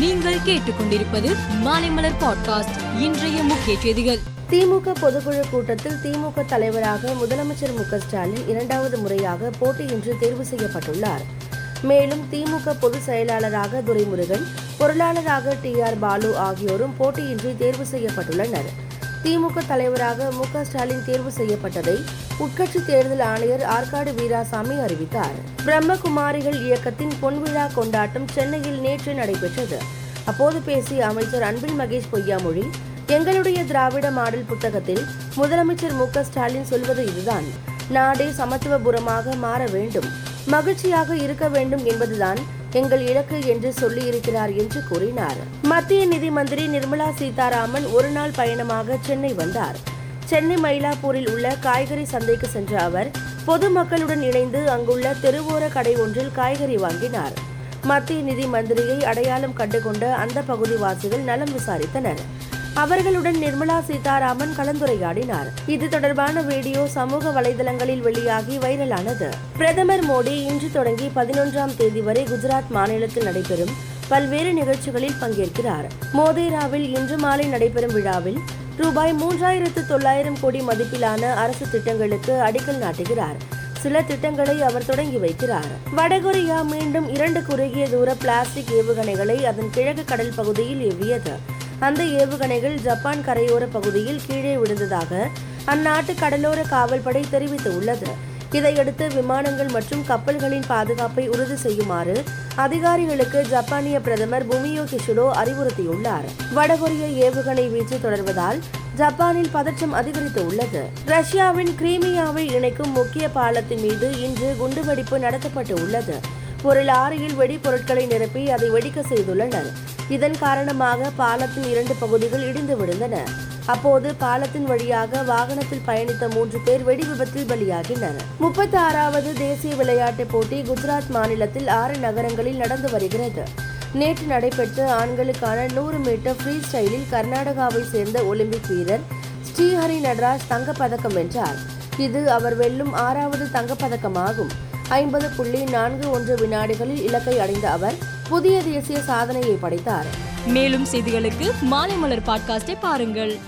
நீங்கள் கேட்டுக்கொண்டிருப்பது மாலைமலர் பாட்காஸ்ட் இன்றைய முக்கிய செய்திகள். திமுக பொதுக்குழு கூட்டத்தில் திமுக தலைவராக முதலமைச்சர் மு ஸ்டாலின் இரண்டாவது முறையாக போட்டியின்றி தேர்வு செய்யப்பட்டுள்ளார். மேலும் திமுக பொதுச் செயலாளராக துரைமுருகன் பொருளாளராக டி ஆர் பாலு ஆகியோரும் போட்டியின்றி தேர்வு செய்யப்பட்டுள்ளனர். திமுக தலைவராக மு க ஸ்டாலின் தேர்வு செய்யப்பட்டதை உட்கட்சி தேர்தல் ஆணையர் ஆற்காடு வீராசாமி அறிவித்தார். பிரம்மகுமாரிகள் இயக்கத்தின் பொன்விழா கொண்டாட்டம் சென்னையில் நேற்று நடைபெற்றது. அப்போது பேசிய அமைச்சர் அன்பில் மகேஷ் பொய்யாமொழி எங்களுடைய திராவிட மாடல் புத்தகத்தில் முதலமைச்சர் மு க ஸ்டாலின் சொல்வது இதுதான். நாடே சமத்துவபுரமாக மாற வேண்டும். மகிழ்ச்சியாக இருக்க வேண்டும் என்பதுதான் எங்கள் இலக்கு என்று சொல்லியிருக்கிறார் என்று கூறினார். மத்திய நிதி மந்திரி நிர்மலா சீதாராமன் ஒரு நாள் பயணமாக சென்னை வந்தார். சென்னை மயிலாப்பூரில் உள்ள காய்கறி சந்தைக்கு சென்ற அவர் பொதுமக்களுடன் இணைந்து அங்குள்ள தெருவோர கடை ஒன்றில் காய்கறி வாங்கினார். மத்திய நிதி மந்திரியை அடையாளம் கண்டுகொண்ட அந்த பகுதிவாசிகள் நலம் விசாரித்தனர். அவர்களுடன் நிர்மலா சீதாராமன் கலந்துரையாடினார். இது தொடர்பான வீடியோ சமூக வலைதளங்களில் வெளியாகி வைரலானது. பிரதமர் மோடி இன்று தொடங்கி பதினொன்றாம் தேதி வரை குஜராத் மாநிலத்தில் நடைபெறும் பல்வேறு நிகழ்ச்சிகளில் பங்கேற்கிறார். மோதேராவில் இன்று மாலை நடைபெறும் விழாவில் ரூபாய் மூன்றாயிரத்து தொள்ளாயிரம் கோடி மதிப்பிலான அரசு திட்டங்களுக்கு அடிக்கல் நாட்டுகிறார். சில திட்டங்களை அவர் தொடங்கி வைக்கிறார். வடகொரியா மீண்டும் இரண்டு குறுகிய தூர பிளாஸ்டிக் ஏவுகணைகளை அதன் கிழக்கு கடல் பகுதியில் ஏவியது. அந்த ஏவுகணைகள் ஜப்பான் கரையோர பகுதியில் கீழே விழுந்ததாக அந்நாட்டு கடலோர காவல்படை தெரிவித்துள்ளது. இதையடுத்து விமானங்கள் மற்றும் கப்பல்களின் பாதுகாப்பை உறுதி செய்யுமாறு அதிகாரிகளுக்கு ஜப்பானிய பிரதமர் புமியோ கிஷிடோ அறிவுறுத்தியுள்ளார். வடகொரிய ஏவுகணை வீச்சு தொடர்வதால் ஜப்பானில் பதற்றம் அதிகரித்து உள்ளது ரஷ்யாவின் கிரீமியாவை இணைக்கும் முக்கிய பாலத்தின் மீது இன்று குண்டுவெடிப்பு நடத்தப்பட்டு உள்ளது ஒரு லாரியில் வெடிபொருட்களை நிரப்பி அதை வெடிக்க செய்துள்ளனர். இதன் காரணமாக பாலத்தின் இரண்டு பகுதிகள் இடிந்து விழுந்தன. அப்போது பாலத்தின் வழியாக வாகனத்தில் பயணித்த மூன்று பேர் வெடி விபத்தில் பலியாகினர். முப்பத்தி ஆறாவது தேசிய விளையாட்டுப் போட்டி குஜராத் மாநிலத்தில் ஆறு நகரங்களில் நடந்து வருகிறது. நேற்று நடைபெற்ற ஆண்களுக்கான நூறு மீட்டர் ஃப்ரீ ஸ்டைலில் கர்நாடகாவை சேர்ந்த ஒலிம்பிக் வீரர் ஸ்ரீஹரி நடராஜ் தங்கப்பதக்கம் வென்றார். இது அவர் வெல்லும் ஆறாவது தங்கப்பதக்கமாகும். ஐம்பது புள்ளி நான்கு ஒன்று வினாடிகளில் இலக்கை அடைந்த அவர் புதிய தேசிய சாதனையை படைத்தார். மேலும் செய்திகளுக்கு மாலைமலர் பாட்காஸ்டை பாருங்கள்.